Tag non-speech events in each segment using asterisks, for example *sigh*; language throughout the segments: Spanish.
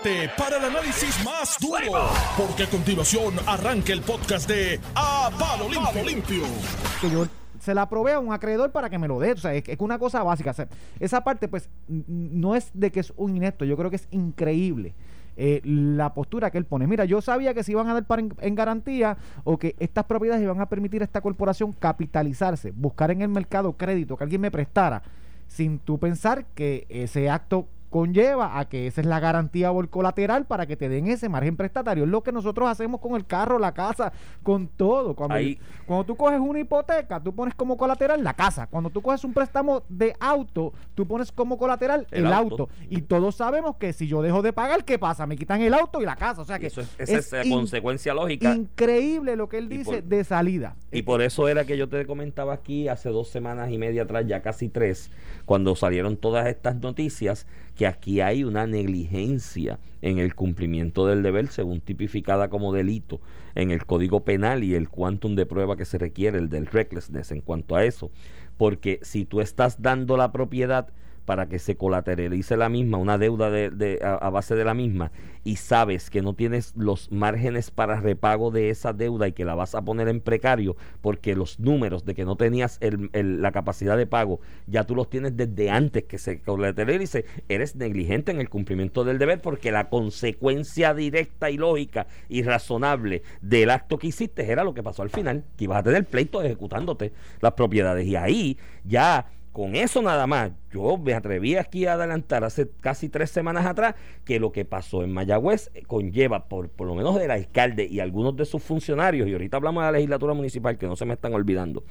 prepárate para el análisis más duro, porque a continuación arranca el podcast de A Palo Limpio. que yo se la probé a un acreedor para que me lo dé. O sea, es, es una cosa básica. O sea, esa parte, pues, no es de que es un inepto. Yo creo que es increíble. eh, la postura que él pone. Mira, yo sabía que se iban a dar para en, en garantía o que estas propiedades iban a permitir a esta corporación capitalizarse, buscar en el mercado crédito, que alguien me prestara, sin tú pensar que ese acto conlleva a que esa es la garantía o el colateral para que te den ese margen prestatario. Es lo que nosotros hacemos con el carro, la casa, con todo. Cuando, Ahí- cuando tú coges una hipoteca, tú pones como colateral la casa. Cuando tú coges un préstamo de auto, tú pones como colateral el, El auto. auto. Y todos sabemos que si yo dejo de pagar, ¿qué pasa? Me quitan el auto y la casa. O sea que eso es, esa es, la in- consecuencia lógica. increíble lo que él dice por- de salida. Y por eso era que yo te comentaba aquí hace dos semanas y media atrás, ya casi tres, cuando salieron todas estas noticias, que aquí hay una negligencia en el cumplimiento del deber, según tipificada como delito en el Código Penal y el quantum de prueba que se requiere, el del recklessness en cuanto a eso. Porque si tú estás dando la propiedad para que se colateralice la misma, una deuda de, a base de la misma, y sabes que no tienes los márgenes para repago de esa deuda y que la vas a poner en precario, porque los números de que no tenías el- el- la capacidad de pago, ya tú los tienes desde antes que se colateralice, eres negligente en el cumplimiento del deber, porque la consecuencia directa y lógica y razonable del acto que hiciste era lo que pasó al final, que ibas a tener pleito ejecutándote las propiedades. Y ahí ya con eso nada más, yo me atreví aquí a adelantar hace casi tres semanas atrás que lo que pasó en Mayagüez eh, conlleva, por, por lo menos del alcalde y algunos de sus funcionarios, y ahorita hablamos de la legislatura municipal, que no se me están olvidando,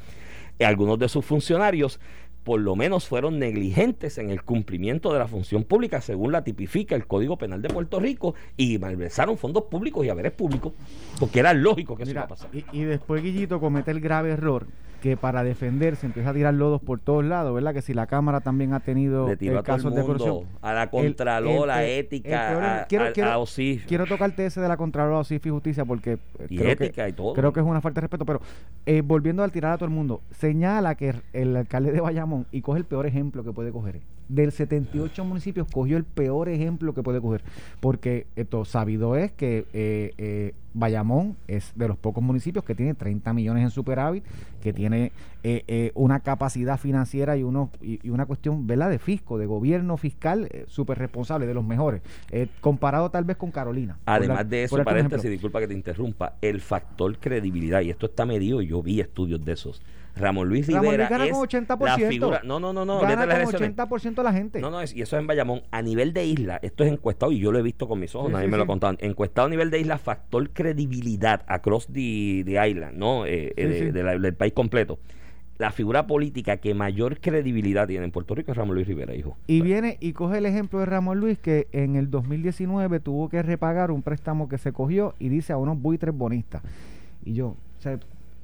eh, algunos de sus funcionarios por lo menos fueron negligentes en el cumplimiento de la función pública según la tipifica el Código Penal de Puerto Rico y malversaron fondos públicos y haberes públicos porque era lógico que eso iba a pasar. y, y después Guillito comete el grave error que para defenderse empieza a tirar lodos por todos lados, ¿verdad? Que si la Cámara también ha tenido a casos de corrupción. a la Contralora, el- ética, a, quiero- a- quiero- a OSIF. Quiero tocarte ese de la Contralora OSIF y Justicia porque eh, Y creo, que, ética y todo. creo que es una falta de respeto. Pero eh, volviendo al tirar a todo el mundo, señala que el alcalde de Bayamón y coge el peor ejemplo que puede coger. Del 78 municipios cogió el peor ejemplo que puede coger. Porque esto sabido es que eh, eh, Bayamón es de los pocos municipios que tiene 30 millones en superávit, que tiene eh, eh, una capacidad financiera y, uno, y, y una cuestión ¿verdad? de fisco, de gobierno fiscal eh, súper responsable, de los mejores, eh, comparado tal vez con Carolina. Además de eso, paréntesis, disculpa que te interrumpa, el factor credibilidad, y esto está medido, yo vi estudios de esos. Ramón Luis Ramón Rivera Luis gana es con 80%. la figura. No, no, no, no, Gana las con elecciones. 80% de la gente. No, no, es, y eso es en Bayamón. A nivel de isla, esto es encuestado y yo lo he visto con mis ojos, Sí, nadie sí, me lo sí. ha contado. Encuestado a nivel de isla, factor credibilidad across the, the island, ¿no? Eh, eh, Sí, de- sí. de la- del país completo. La figura política que mayor credibilidad tiene en Puerto Rico es Ramón Luis Rivera, hijo. Y viene y coge el ejemplo de Ramón Luis que en el 2019 tuvo que repagar un préstamo que se cogió y dice a unos buitres bonistas. Y yo, o sea,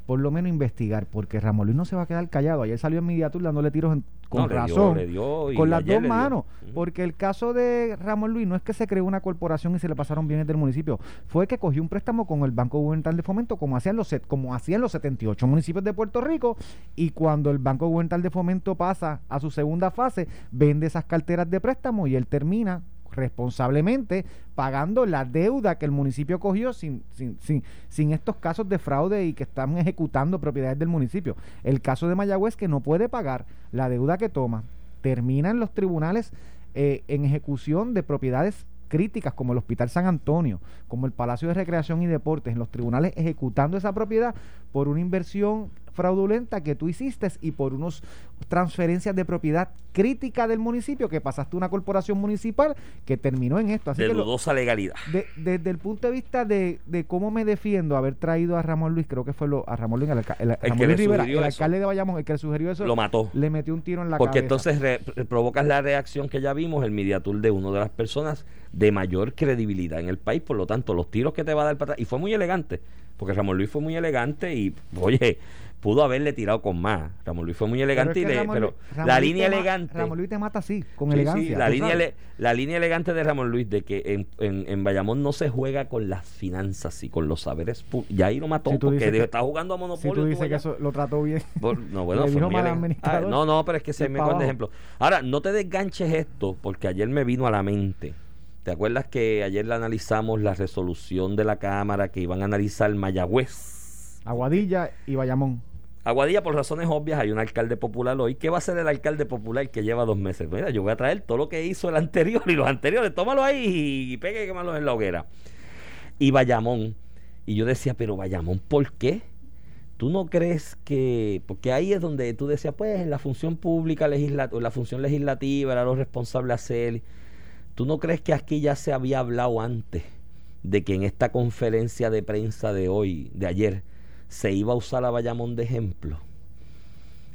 por lo menos investigar, porque Ramón Luis no se va a quedar callado. Ayer salió en Mediatur dándole tiros en- con No, le dio- razón, le dio y con las dos manos. Porque el caso de Ramón Luis no es que se creó una corporación y se le pasaron bienes del municipio, fue que cogió un préstamo con el Banco Gubernamental de Fomento, como hacían los, como hacían los 78 municipios de Puerto Rico, y cuando el Banco Gubernamental de Fomento pasa a su segunda fase, vende esas carteras de préstamo y él termina responsablemente pagando la deuda que el municipio cogió sin, sin, sin, sin estos casos de fraude y que están ejecutando propiedades del municipio. El caso de Mayagüez que no puede pagar la deuda que toma, termina en los tribunales eh, en ejecución de propiedades críticas como el Hospital San Antonio, como el Palacio de Recreación y Deportes, en los tribunales ejecutando esa propiedad por una inversión fraudulenta que tú hiciste y por unos transferencias de propiedad crítica del municipio que pasaste a una corporación municipal que terminó en esto. Así de que lo- dudosa legalidad. de- desde el punto de vista de, de cómo me defiendo haber traído a Ramón Luis, creo que fue lo, a Ramón Luis, el, alca- el- Ramón que Luis le Rivera, el alcalde de Bayamón, el que le sugirió eso, Lo mató. le metió un tiro en la Porque cabeza. entonces re- re- provocas la reacción que ya vimos, el mediatur de una de las personas de mayor credibilidad en el país, por lo tanto, los tiros que te va a dar para atrás, y fue muy elegante, porque Ramón Luis fue muy elegante y, oye, pudo haberle tirado con más. Ramón Luis fue muy elegante, es que y le- Ramón pero Ramón la Luis línea ma- elegante... Ramón Luis te mata así, con Sí, elegancia. sí, la, línea la línea elegante de Ramón Luis de que en, en, en Bayamón no se juega con las finanzas y con los saberes públicos. Y ahí lo mató Si porque de- que- está jugando a Si Monopolio. tú tú dices que eso lo trató bien. Por- no, bueno, *laughs* fue muy. Ah, no, no, pero es que se me con de abajo. ejemplo. Ahora, no te desganches esto, porque ayer me vino a la mente ¿Te acuerdas que ayer le analizamos la resolución de la Cámara que iban a analizar Mayagüez? Aguadilla y Bayamón. Aguadilla, por razones obvias, hay un alcalde popular hoy. ¿Qué va a hacer el alcalde popular que lleva dos meses? Mira, yo voy a traer todo lo que hizo el anterior y los anteriores, tómalo ahí y pegue y quémalos en la hoguera. Y Bayamón. Y yo decía, pero Bayamón, ¿por qué? ¿Tú no crees que.? Porque ahí es donde tú decías, pues, en la función pública, legislativa, la función legislativa era lo responsable hacer. ¿Tú no crees que aquí ya se había hablado antes de que en esta conferencia de prensa de hoy, de ayer, se iba a usar a Bayamón de ejemplo.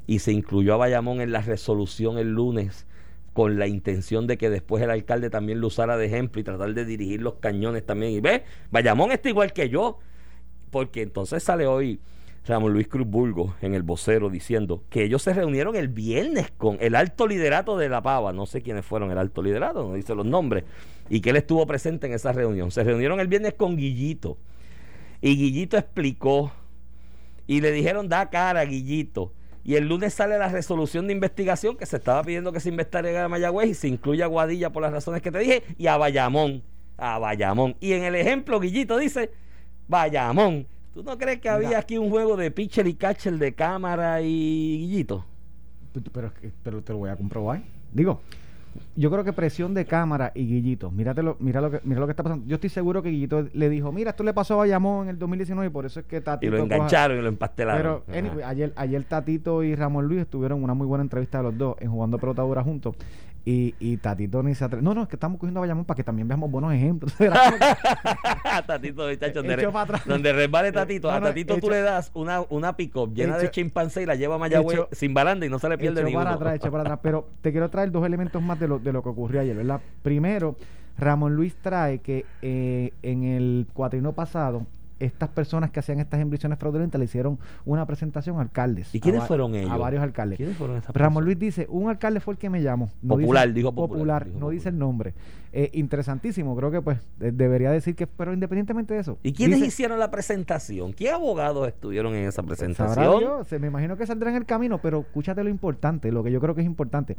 Y se incluyó a Bayamón en la resolución el lunes con la intención de que después el alcalde también lo usara de ejemplo y tratar de dirigir los cañones también. Y ve, Bayamón está igual que yo. Porque entonces sale hoy Ramón Luis Cruz Burgo en el vocero diciendo que ellos se reunieron el viernes con el alto liderato de la Pava. No sé quiénes fueron el alto liderato, no dice los nombres. Y que él estuvo presente en esa reunión. Se reunieron el viernes con Guillito. Y Guillito explicó y le dijeron, da cara, Guillito. Y el lunes sale la resolución de investigación que se estaba pidiendo que se investigue a Mayagüez y se incluye a Guadilla por las razones que te dije y a Bayamón. A Bayamón. Y en el ejemplo, Guillito dice, Bayamón. ¿Tú no crees que había aquí un juego de pitcher y catcher de cámara y Guillito? Pero, pero te lo voy a comprobar. Digo, yo creo que presión de cámara y Guillito. Míratelo, mira lo que mira lo que está pasando. Yo estoy seguro que Guillito le dijo, mira, esto le pasó a Bayamón en el 2019 y por eso es que Tatito... Y lo engancharon y lo empastelaron. Pero ayer, ayer Tatito y Ramón Luis tuvieron una muy buena entrevista de los dos en jugando pelota dura juntos. Y, y Tatito ni se atreve. No, no, es que estamos cogiendo a Bayamón para que también veamos buenos ejemplos. *laughs* *laughs* tatito, muchachos, donde, donde resbale eh, Tatito. a Tatito tú le das una, una pick-up llena de chimpancé y la lleva a Mayagüez sin baranda y no se le pierde ni para atrás, para atrás. Pero te quiero traer dos elementos más de lo, de lo que ocurrió ayer, ¿verdad? Primero, Ramón Luis trae que eh, en el cuatrino pasado estas personas que hacían estas inversiones fraudulentas le hicieron una presentación a alcaldes. ¿Y quiénes fueron ellos? A varios alcaldes. ¿Quiénes fueron Ramón Luis dice, un alcalde fue el que me llamó. popular, dijo popular. no dice el nombre. Eh, interesantísimo, creo que pues debería decir que, pero independientemente de eso. ¿Y quiénes hicieron la presentación? ¿Qué abogados estuvieron en esa presentación? se me imagino que saldrá en el camino, pero escúchate lo importante, lo que yo creo que es importante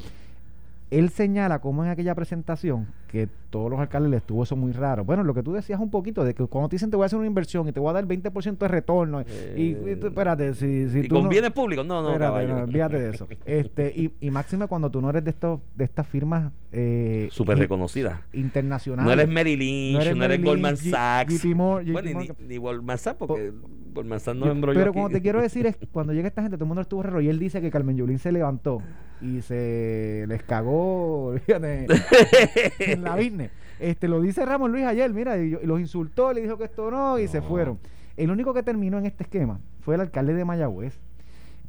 él señala como en aquella presentación que todos los alcaldes les estuvo eso muy raro. Bueno, lo que tú decías un poquito de que cuando te dicen te voy a hacer una inversión y te voy a dar el 20% de retorno y, eh, espérate, si, si ¿y tú con bienes públicos, no, no, espérate, no, olvídate de eso. *laughs* Este y, y máxime cuando tú no eres de estos de estas firmas eh, súper reconocidas internacionales. No eres Merrill Lynch, no eres, Goldman Sachs. bueno, ni, ni, Goldman Sachs porque Sachs no embrollo Pero como te quiero decir es *laughs* cuando llega esta gente todo el mundo estuvo raro y él dice que Carmen Yulín se levantó y se les cagó *laughs* en la business. Este, lo dice Ramón Luis ayer, mira, y, los insultó, le dijo que esto no, y se fueron. El único que terminó en este esquema fue el alcalde de Mayagüez,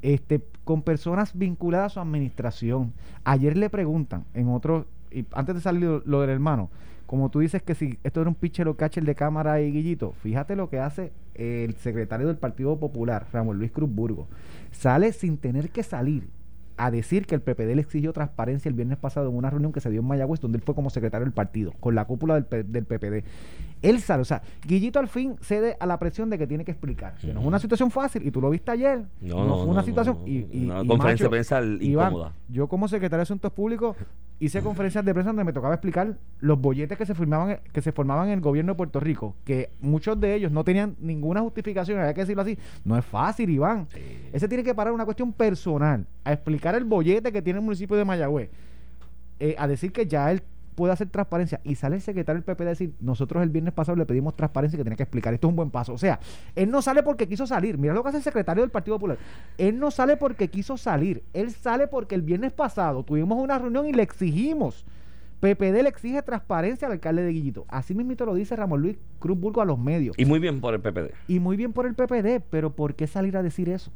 este, con personas vinculadas a su administración. Ayer le preguntan en otro, y antes de salir lo, del hermano, como tú dices que si esto era un pitcher o catcher de cámara y guillito, fíjate lo que hace el secretario del Partido Popular, Ramón Luis Cruz Burgo. Sale sin tener que salir a decir que el PPD le exigió transparencia el viernes pasado en una reunión que se dio en Mayagüez, donde él fue como secretario del partido, con la cúpula del, del PPD. Él sabe, o sea, Guillito al fin cede a la presión de que tiene que explicar. Que no es una situación fácil, y tú lo viste ayer. No, no, fue una situación. y, una conferencia de prensa incómoda. yo, como secretario de Asuntos Públicos, hice conferencias de prensa donde me tocaba explicar los bolletes que se formaban, que se formaban en el gobierno de Puerto Rico, que muchos de ellos no tenían ninguna justificación, había que decirlo así. No es fácil, Iván. Ese tiene que parar una cuestión personal, a explicar el bollete que tiene el municipio de Mayagüez, eh, a decir que ya él puede hacer transparencia y sale el secretario del PP a decir, nosotros el viernes pasado le pedimos transparencia que tiene que explicar, esto es un buen paso. O sea, él no sale porque quiso salir, mira lo que hace el secretario del Partido Popular, él no sale porque quiso salir, él sale porque el viernes pasado tuvimos una reunión y le exigimos. PPD le exige transparencia al alcalde de Guillito. Así mismo lo dice Ramón Luis Cruz Burgo a los medios. Y muy bien por el PPD. Y muy bien por el PPD, pero ¿por qué salir a decir eso?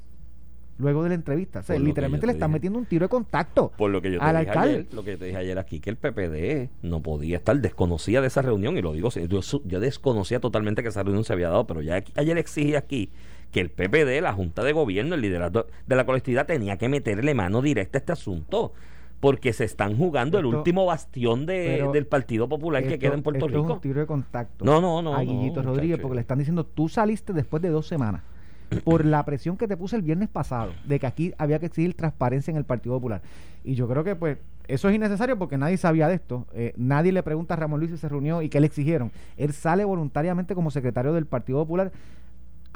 Luego de la entrevista. O sea, literalmente le están metiendo un tiro de contacto Por lo que yo te dije Ayer, lo que yo te dije ayer aquí, que el PPD no podía estar, desconocía de esa reunión, y lo digo, yo, yo desconocía totalmente que esa reunión se había dado, pero ya ayer exige aquí que el PPD, la Junta de Gobierno, el liderato de la colectividad, tenía que meterle mano directa a este asunto porque se están jugando el último bastión de, del Partido Popular que queda en Puerto Rico. Es un tiro de contacto. No, no, no. A Guillito Rodríguez, porque le están diciendo, tú saliste después de dos semanas por la presión que te puse el viernes pasado de que aquí había que exigir transparencia en el Partido Popular. Y yo creo que pues eso es innecesario porque nadie sabía de esto. Eh, nadie le pregunta a Ramón Luis si se reunió y qué le exigieron. Él sale voluntariamente como secretario del Partido Popular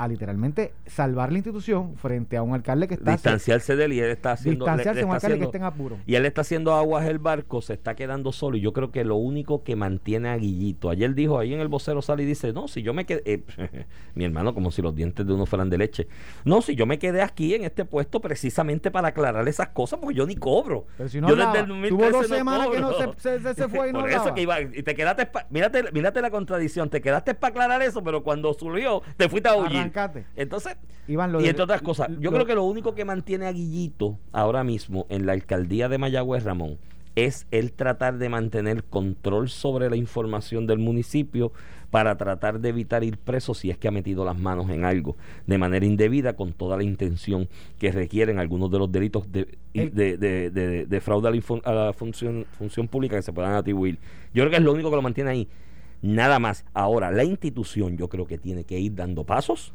a literalmente salvar la institución frente a un alcalde que está distanciarse de él y él está haciendo distanciarse le- un está alcalde que esté en apuro. y él está haciendo aguas el barco, se está quedando solo y yo creo que lo único que mantiene a Guillito, ayer dijo ahí en el vocero sale y dice, no, si yo me quedé, eh, *laughs* mi hermano como si los dientes de uno fueran de leche, no, si yo me quedé aquí en este puesto precisamente para aclarar esas cosas porque yo ni cobro. Pero si no yo hablaba, desde el tuvo 2013 dos semanas que no se- se- se- se fue y no *laughs* Por eso que iba, y te quedaste, pa- mírate, mírate la contradicción, te quedaste para aclarar eso, pero cuando subió te fuiste a huir. Entonces, Iván, lo y de- entre otras cosas, yo lo- creo que lo único que mantiene a Guillito ahora mismo en la alcaldía de Mayagüez, Ramón, es el tratar de mantener control sobre la información del municipio para tratar de evitar ir preso si es que ha metido las manos en algo de manera indebida con toda la intención que requieren algunos de los delitos de, de, de- de- de fraude a la, a la función, función pública que se puedan atribuir. Yo creo que es lo único que lo mantiene ahí. Nada más. Ahora, la institución yo creo que tiene que ir dando pasos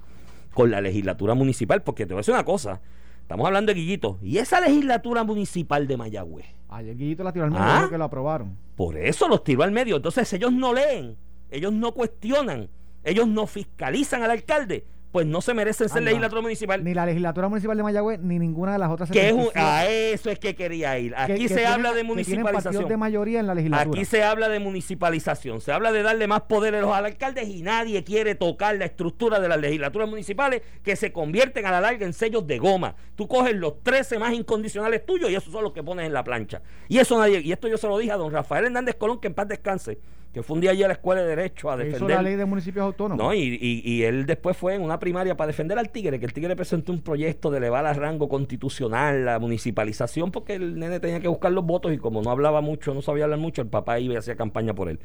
con la legislatura municipal, porque te voy a decir una cosa. Estamos hablando de Guillito. Y esa legislatura municipal de Mayagüez. Ayer Guillito la tiró al medio Ah. que lo aprobaron. Por eso los tiró al medio. Entonces ellos no leen, ellos no cuestionan, ellos no fiscalizan al alcalde. Pues no se merecen ser no. legislatura municipal. Ni la legislatura municipal de Mayagüez ni ninguna de las otras que es un- 77 a eso es que quería ir. Aquí que se habla de municipalización. de mayoría en la legislatura. Aquí se habla de municipalización, se habla de darle más poderes a los alcaldes y nadie quiere tocar la estructura de las legislaturas municipales que se convierten a la larga en sellos de goma. Tú coges los 13 más incondicionales tuyos y esos son los que pones en la plancha. Y eso nadie, y esto yo se lo dije a don Rafael Hernández Colón, que en paz descanse, que fue un día allí a la Escuela de Derecho a Que hizo defender la ley de municipios autónomos. no, y, y- y él después fue en una primaria para defender al Tigre, que el Tigre presentó un proyecto de elevar a rango constitucional la municipalización, porque el nene tenía que buscar los votos y como no hablaba mucho, no sabía hablar mucho, el papá iba y hacía campaña por él.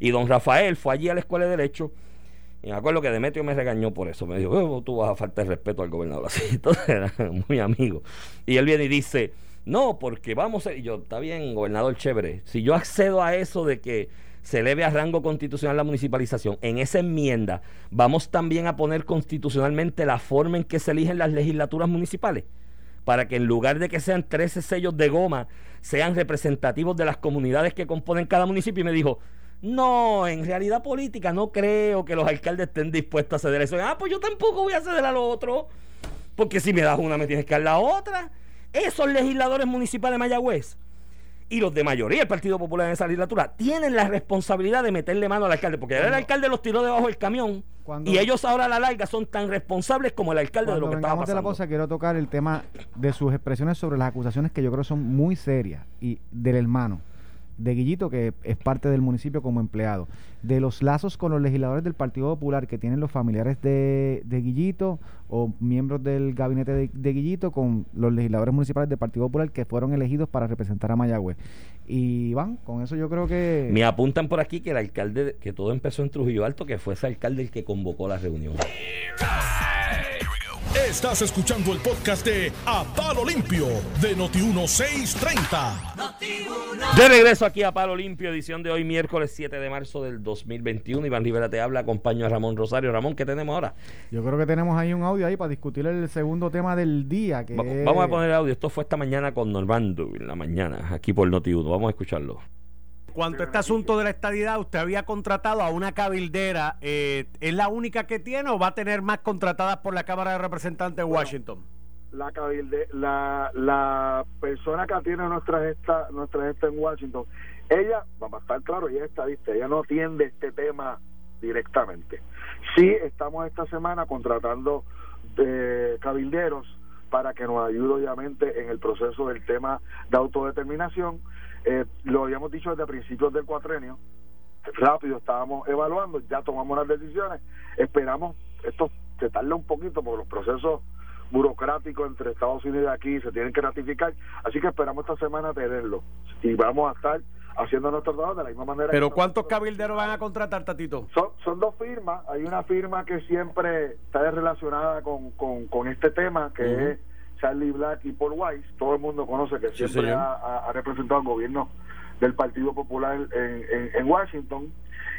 Y don Rafael fue allí a la Escuela de Derecho. Y me acuerdo que Demetrio me regañó por eso. Me dijo, "Oh, tú vas a faltar de respeto al gobernador *laughs* así. Entonces era muy amigo. Y él viene y dice, no, porque vamos a... Y yo, está bien, gobernador chévere. Si yo accedo a eso de que se eleve a rango constitucional la municipalización, en esa enmienda vamos también a poner constitucionalmente la forma en que se eligen las legislaturas municipales para que en lugar de que sean 13 sellos de goma, sean representativos de las comunidades que componen cada municipio. Y me dijo, no, en realidad política no creo que los alcaldes estén dispuestos a ceder eso. Ah, pues yo tampoco voy a ceder a lo otro, porque si me das una me tienes que dar la otra. Esos legisladores municipales de Mayagüez y los de mayoría del Partido Popular en esa legislatura tienen la responsabilidad de meterle mano al alcalde, porque ahora el alcalde los tiró debajo del camión Cuando- y ellos ahora a la larga son tan responsables como el alcalde de lo que estaba vengamos de la pasando. cosa, quiero tocar el tema de sus expresiones sobre las acusaciones que yo creo son muy serias y del hermano de Guillito, que es parte del municipio como empleado, de los lazos con los legisladores del Partido Popular que tienen los familiares de, de Guillito o miembros del gabinete de, de Guillito con los legisladores municipales del Partido Popular que fueron elegidos para representar a Mayagüez. Y van, con eso yo creo que... Me apuntan por aquí que el alcalde, que todo empezó en Trujillo Alto, que fue ese alcalde el que convocó la reunión. Estás escuchando el podcast de A Palo Limpio de Noti1630. De regreso aquí a Palo Limpio, edición de hoy, miércoles 7 de marzo del 2021. Iván Rivera te habla, acompaño a Ramón Rosario. Ramón, ¿qué tenemos ahora? Yo creo que tenemos ahí un audio ahí para discutir el segundo tema del día. Que Va- es- Vamos a poner audio. Esto fue esta mañana con Normando, en la mañana, aquí por Noti1. Vamos a escucharlo. Cuanto a este asunto de la estadidad, usted había contratado a una cabildera. eh, ¿Es la única que tiene o va a tener más contratadas por la Cámara de Representantes de Washington? la cabilde, la, la persona que tiene nuestra gesta, nuestra gesta en Washington, ella, vamos a estar claro, ella es estadista, ella no atiende este tema directamente. Sí estamos esta semana contratando de cabilderos para que nos ayude obviamente en el proceso del tema de autodeterminación. Eh, lo habíamos dicho desde principios del cuatrenio, rápido estábamos evaluando, ya tomamos las decisiones, esperamos, esto se tarda un poquito porque los procesos burocráticos entre Estados Unidos y aquí se tienen que ratificar, así que esperamos esta semana tenerlo y vamos a estar haciendo nuestro trabajo de la misma manera. ¿Pero cuántos cabilderos van a contratar, Tatito? son, son dos firmas. Hay una firma que siempre está relacionada con, con, con este tema, que es Charlie Black y Paul Weiss. Todo el mundo conoce que siempre señor. ha, ha- ha representado al gobierno del Partido Popular en, en, en Washington.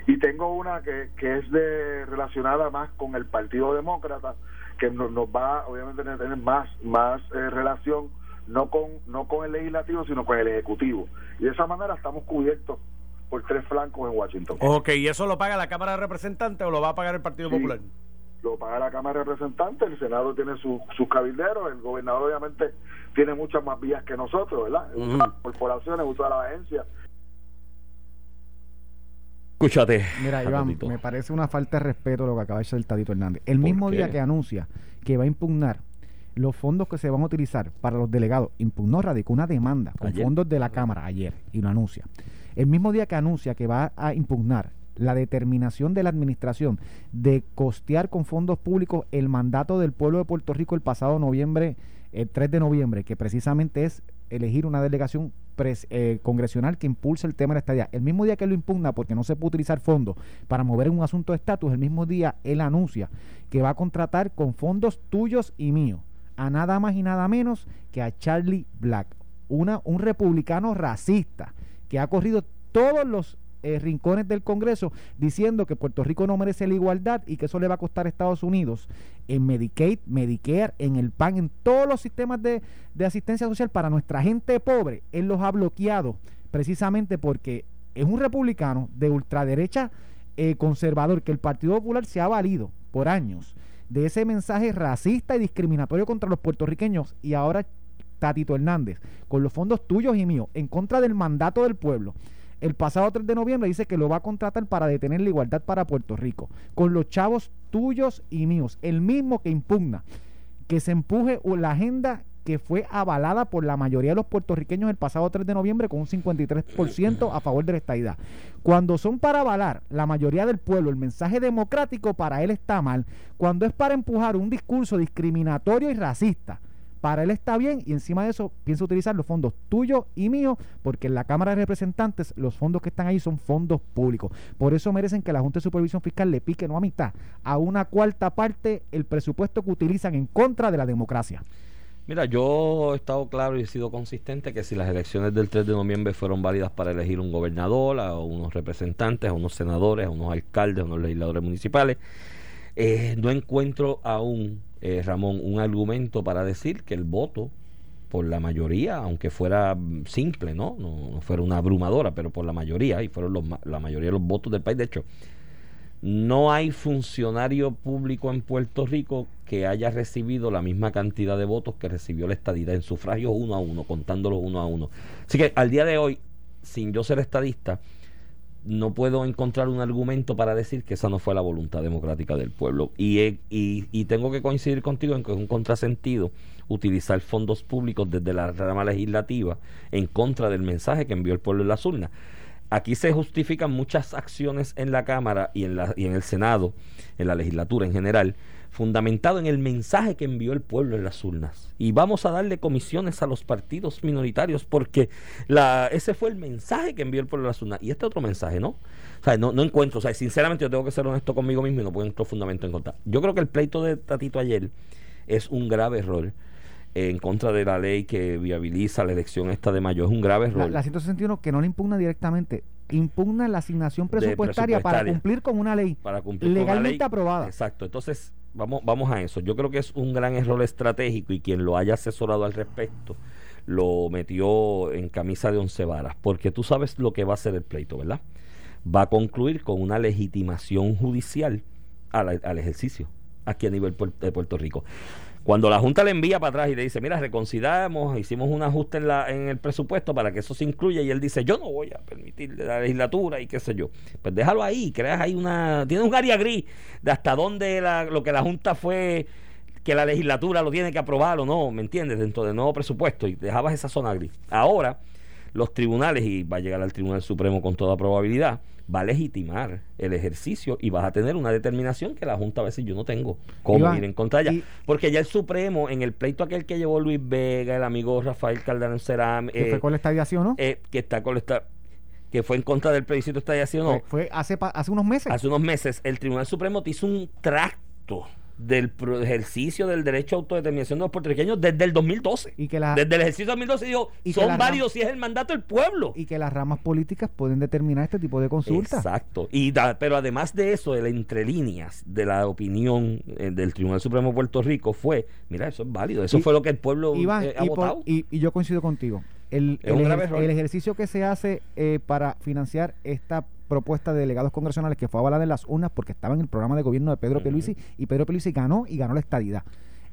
Y tengo una que, que es de relacionada más con el Partido Demócrata, que nos, nos va obviamente a tener más, más eh, relación no con, no con el legislativo, sino con el ejecutivo. Y de esa manera estamos cubiertos por tres flancos en Washington. Ok, ¿y eso lo paga la Cámara de Representantes o lo va a pagar el Partido Sí. Popular? Lo paga la Cámara de Representantes, el Senado tiene su- sus cabilderos, el gobernador obviamente tiene muchas más vías que nosotros, ¿verdad? Usa las corporaciones, usa las agencias. Escúchate. Mira, Iván, me parece una falta de respeto lo que acaba de decir el Tadito Hernández. El ¿Por mismo qué? día que anuncia que va a impugnar los fondos que se van a utilizar para los delegados, impugnó, radicó una demanda con Ayer. fondos de la Cámara ayer y lo anuncia. El mismo día que anuncia que va a impugnar la determinación de la administración de costear con fondos públicos el mandato del pueblo de Puerto Rico el pasado noviembre, el 3 de noviembre, que precisamente es elegir una delegación pres- eh, congresional que impulse el tema de la estadía. El mismo día que lo impugna, porque no se puede utilizar fondos para mover un asunto de estatus, el mismo día él anuncia que va a contratar con fondos tuyos y míos a nada más y nada menos que a Charlie Black, una, un republicano racista que ha corrido todos los eh, rincones del Congreso diciendo que Puerto Rico no merece la igualdad y que eso le va a costar a Estados Unidos en Medicaid, Medicare, en el PAN, en todos los sistemas de, de asistencia social para nuestra gente pobre. Él los ha bloqueado precisamente porque es un republicano de ultraderecha eh, conservador que el Partido Popular se ha valido por años de ese mensaje racista y discriminatorio contra los puertorriqueños y ahora Tatito Hernández con los fondos tuyos y míos en contra del mandato del pueblo. El pasado 3 de noviembre dice que lo va a contratar para detener la igualdad para Puerto Rico, con los chavos tuyos y míos, el mismo que impugna que se empuje la agenda que fue avalada por la mayoría de los puertorriqueños el pasado 3 de noviembre con un 53% a favor de la estadidad. Cuando son para avalar la mayoría del pueblo el mensaje democrático, para él está mal. Cuando es para empujar un discurso discriminatorio y racista, para él está bien y encima de eso piensa utilizar los fondos tuyos y míos porque en la Cámara de Representantes los fondos que están ahí son fondos públicos. Por eso merecen que la Junta de Supervisión Fiscal le pique no a mitad, a una cuarta parte el presupuesto que utilizan en contra de la democracia. Mira, yo he estado claro y he sido consistente que si las elecciones del 3 de noviembre fueron válidas para elegir un gobernador, a unos representantes, a unos senadores, a unos alcaldes, a unos legisladores municipales, eh, no encuentro aún, eh, Ramón, un argumento para decir que el voto por la mayoría, aunque fuera simple, ¿no? No, fuera una abrumadora, pero por la mayoría, y fueron la mayoría de los votos del país, de hecho, no hay funcionario público en Puerto Rico que haya recibido la misma cantidad de votos que recibió la estadidad en sufragios uno a uno, contándolos uno a uno. Así que al día de hoy, sin yo ser estadista, no puedo encontrar un argumento para decir que esa no fue la voluntad democrática del pueblo. Y, y, y tengo que coincidir contigo en que es un contrasentido utilizar fondos públicos desde la rama legislativa en contra del mensaje que envió el pueblo en las urnas. Aquí se justifican muchas acciones en la Cámara y en, la, y en el Senado, en la legislatura en general, fundamentado en el mensaje que envió el pueblo en las urnas. Y vamos a darle comisiones a los partidos minoritarios porque la, ese fue el mensaje que envió el pueblo en las urnas. Y este otro mensaje, ¿no? O sea, no, encuentro, o sea, sinceramente yo tengo que ser honesto conmigo mismo y no encuentro fundamento en contra. Yo creo que el pleito de Tatito ayer es un grave error en contra de la ley que viabiliza la elección esta de mayo. Es un grave La, error. la 161 que no le impugna directamente, impugna la asignación presupuestaria, para cumplir con una ley para cumplir legalmente ley. aprobada. Exacto. Entonces, vamos, vamos a eso. Yo creo que es un gran error estratégico y quien lo haya asesorado al respecto lo metió en camisa de once varas, porque tú sabes lo que va a ser el pleito, ¿verdad? Va a concluir con una legitimación judicial a la- al ejercicio aquí a nivel de Puerto Rico. Cuando la Junta le envía para atrás y le dice, mira, reconsideramos, hicimos un ajuste en, la, en el presupuesto para que eso se incluya, y él dice, yo no voy a permitir la legislatura y qué sé yo. Pues déjalo ahí, creas ahí una... Tiene un área gris de hasta dónde la- lo que la Junta fue que la legislatura lo tiene que aprobar o no, ¿me entiendes? Dentro del nuevo presupuesto y dejabas esa zona gris. Ahora, los tribunales, y va a llegar al Tribunal Supremo con toda probabilidad, va a legitimar el ejercicio y vas a tener una determinación que la Junta a decir, yo no tengo cómo Iván, ir en contra de ella. y- Porque ya el Supremo, en el pleito aquel que llevó Luis Vega, el amigo Rafael Calderón Ceram, que eh, fue con la estadiación, ¿no? eh, que está con esta que fue en contra del plebiscito de estadiación, no, fue, fue hace, hace unos meses. hace unos meses el Tribunal Supremo te hizo un tracto del ejercicio del derecho a autodeterminación de los puertorriqueños desde el 2012. Y que la- desde el ejercicio de 2012 dijo, Y son válidos si es el mandato del pueblo. Y que las ramas políticas pueden determinar este tipo de consultas. Exacto. Y da- pero además de eso, de la entre líneas de la opinión eh, del Tribunal Supremo de Puerto Rico fue, mira, eso es válido. Eso Y- fue lo que el pueblo Iván, eh, ha y, por- votado. y- y yo coincido contigo. El, el ejer- el ejercicio que se hace eh, para financiar esta propuesta de delegados congresionales que fue avalada en las urnas porque estaba en el programa de gobierno de Pedro Ujú. Pierluisi y Pedro Pierluisi ganó y ganó la estadidad.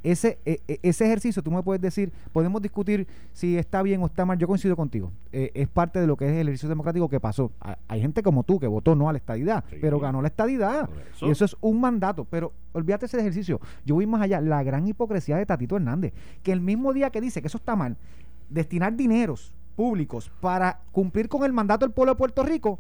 Ese, eh, eh, ese ejercicio, tú me puedes decir, podemos discutir si está bien o está mal, yo coincido contigo. Eh, es parte de lo que es el ejercicio democrático que pasó. Ha- Hay gente como tú que votó no a la estadidad, Sí. pero ganó la estadidad. Eso. Y eso es un mandato. Pero olvídate ese ejercicio. Yo voy más allá. La gran hipocresía de Tatito Hernández, que el mismo día que dice que eso está mal, destinar dineros públicos para cumplir con el mandato del pueblo de Puerto Rico,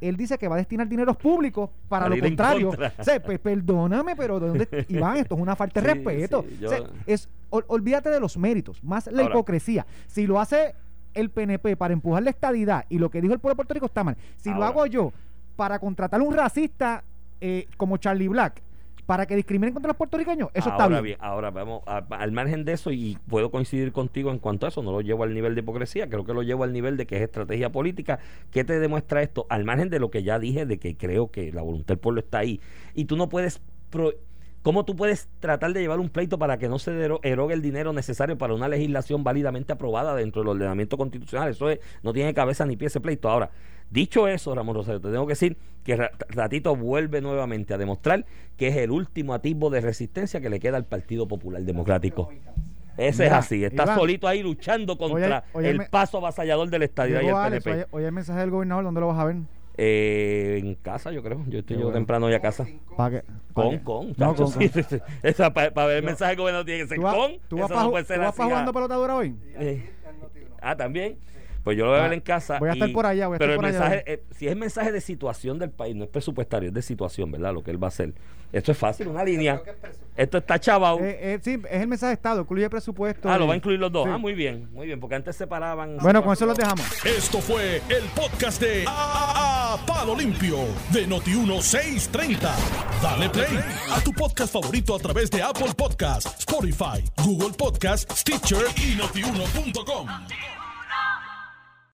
él dice que va a destinar dineros públicos para Para lo contrario. contra. O sea, pues, perdóname, pero ¿de dónde, *laughs* Iván, esto es una falta de Sí, respeto. sí, O yo- sea, es, ol- olvídate de los méritos, más la Ahora- hipocresía. Si lo hace el PNP para empujar la estadidad y lo que dijo el pueblo de Puerto Rico está mal. Si lo hago yo para contratar a un racista eh, como Charlie Black para que discriminen contra los puertorriqueños, eso ahora está bien. Ahora vamos a- al margen de eso y puedo coincidir contigo en cuanto a eso, no lo llevo al nivel de hipocresía, creo que lo llevo al nivel de que es estrategia política. ¿Qué te demuestra esto? Al margen de lo que ya dije, de que creo que la voluntad del pueblo está ahí. Y tú no puedes... pro- ¿Cómo tú puedes tratar de llevar un pleito para que no se erogue el dinero necesario para una legislación válidamente aprobada dentro del ordenamiento constitucional? Eso es- no tiene cabeza ni pie ese pleito. Ahora, dicho eso, Ramón Rosario, te tengo que decir que Ra- Ratito vuelve nuevamente a demostrar que es el último atisbo de resistencia que le queda al Partido Popular Democrático. Ese es así, está Iván, solito ahí luchando contra oye, el paso avasallador del estadidad y el Alex, PNP. oye, oye el mensaje del gobernador, ¿dónde lo vas a ver? Eh, en casa, yo creo. Yo estoy yo bueno. temprano ya a casa. ¿Para qué? Con, ¿Pa' con. qué? No, chacho, con, sí, con. sí, sí. Esa, para, ver el mensaje del gobierno tiene que ser ¿Tú vas, con. tú vas no ser tú vas jugando pelotadura hoy? Eh, Ah, también. Pues yo lo voy a Ah, ver en casa. voy a estar y- por allá, voy a pero estar el por allá. mensaje, eh, si es mensaje de situación del país, no es presupuestario, es de situación, ¿verdad? Lo que él va a hacer. Esto es fácil, una línea. Esto está chavado. Eh, eh, sí, es el mensaje de Estado, incluye presupuesto. ah, y- lo va a incluir los dos. sí. Ah, muy bien, muy bien, porque antes separaban. Bueno, con eso los dejamos. Esto fue el podcast de A, A- Palo Limpio de Noti1630. Dale play a tu podcast favorito a través de Apple Podcasts, Spotify, Google Podcasts, Stitcher y notiuno.com.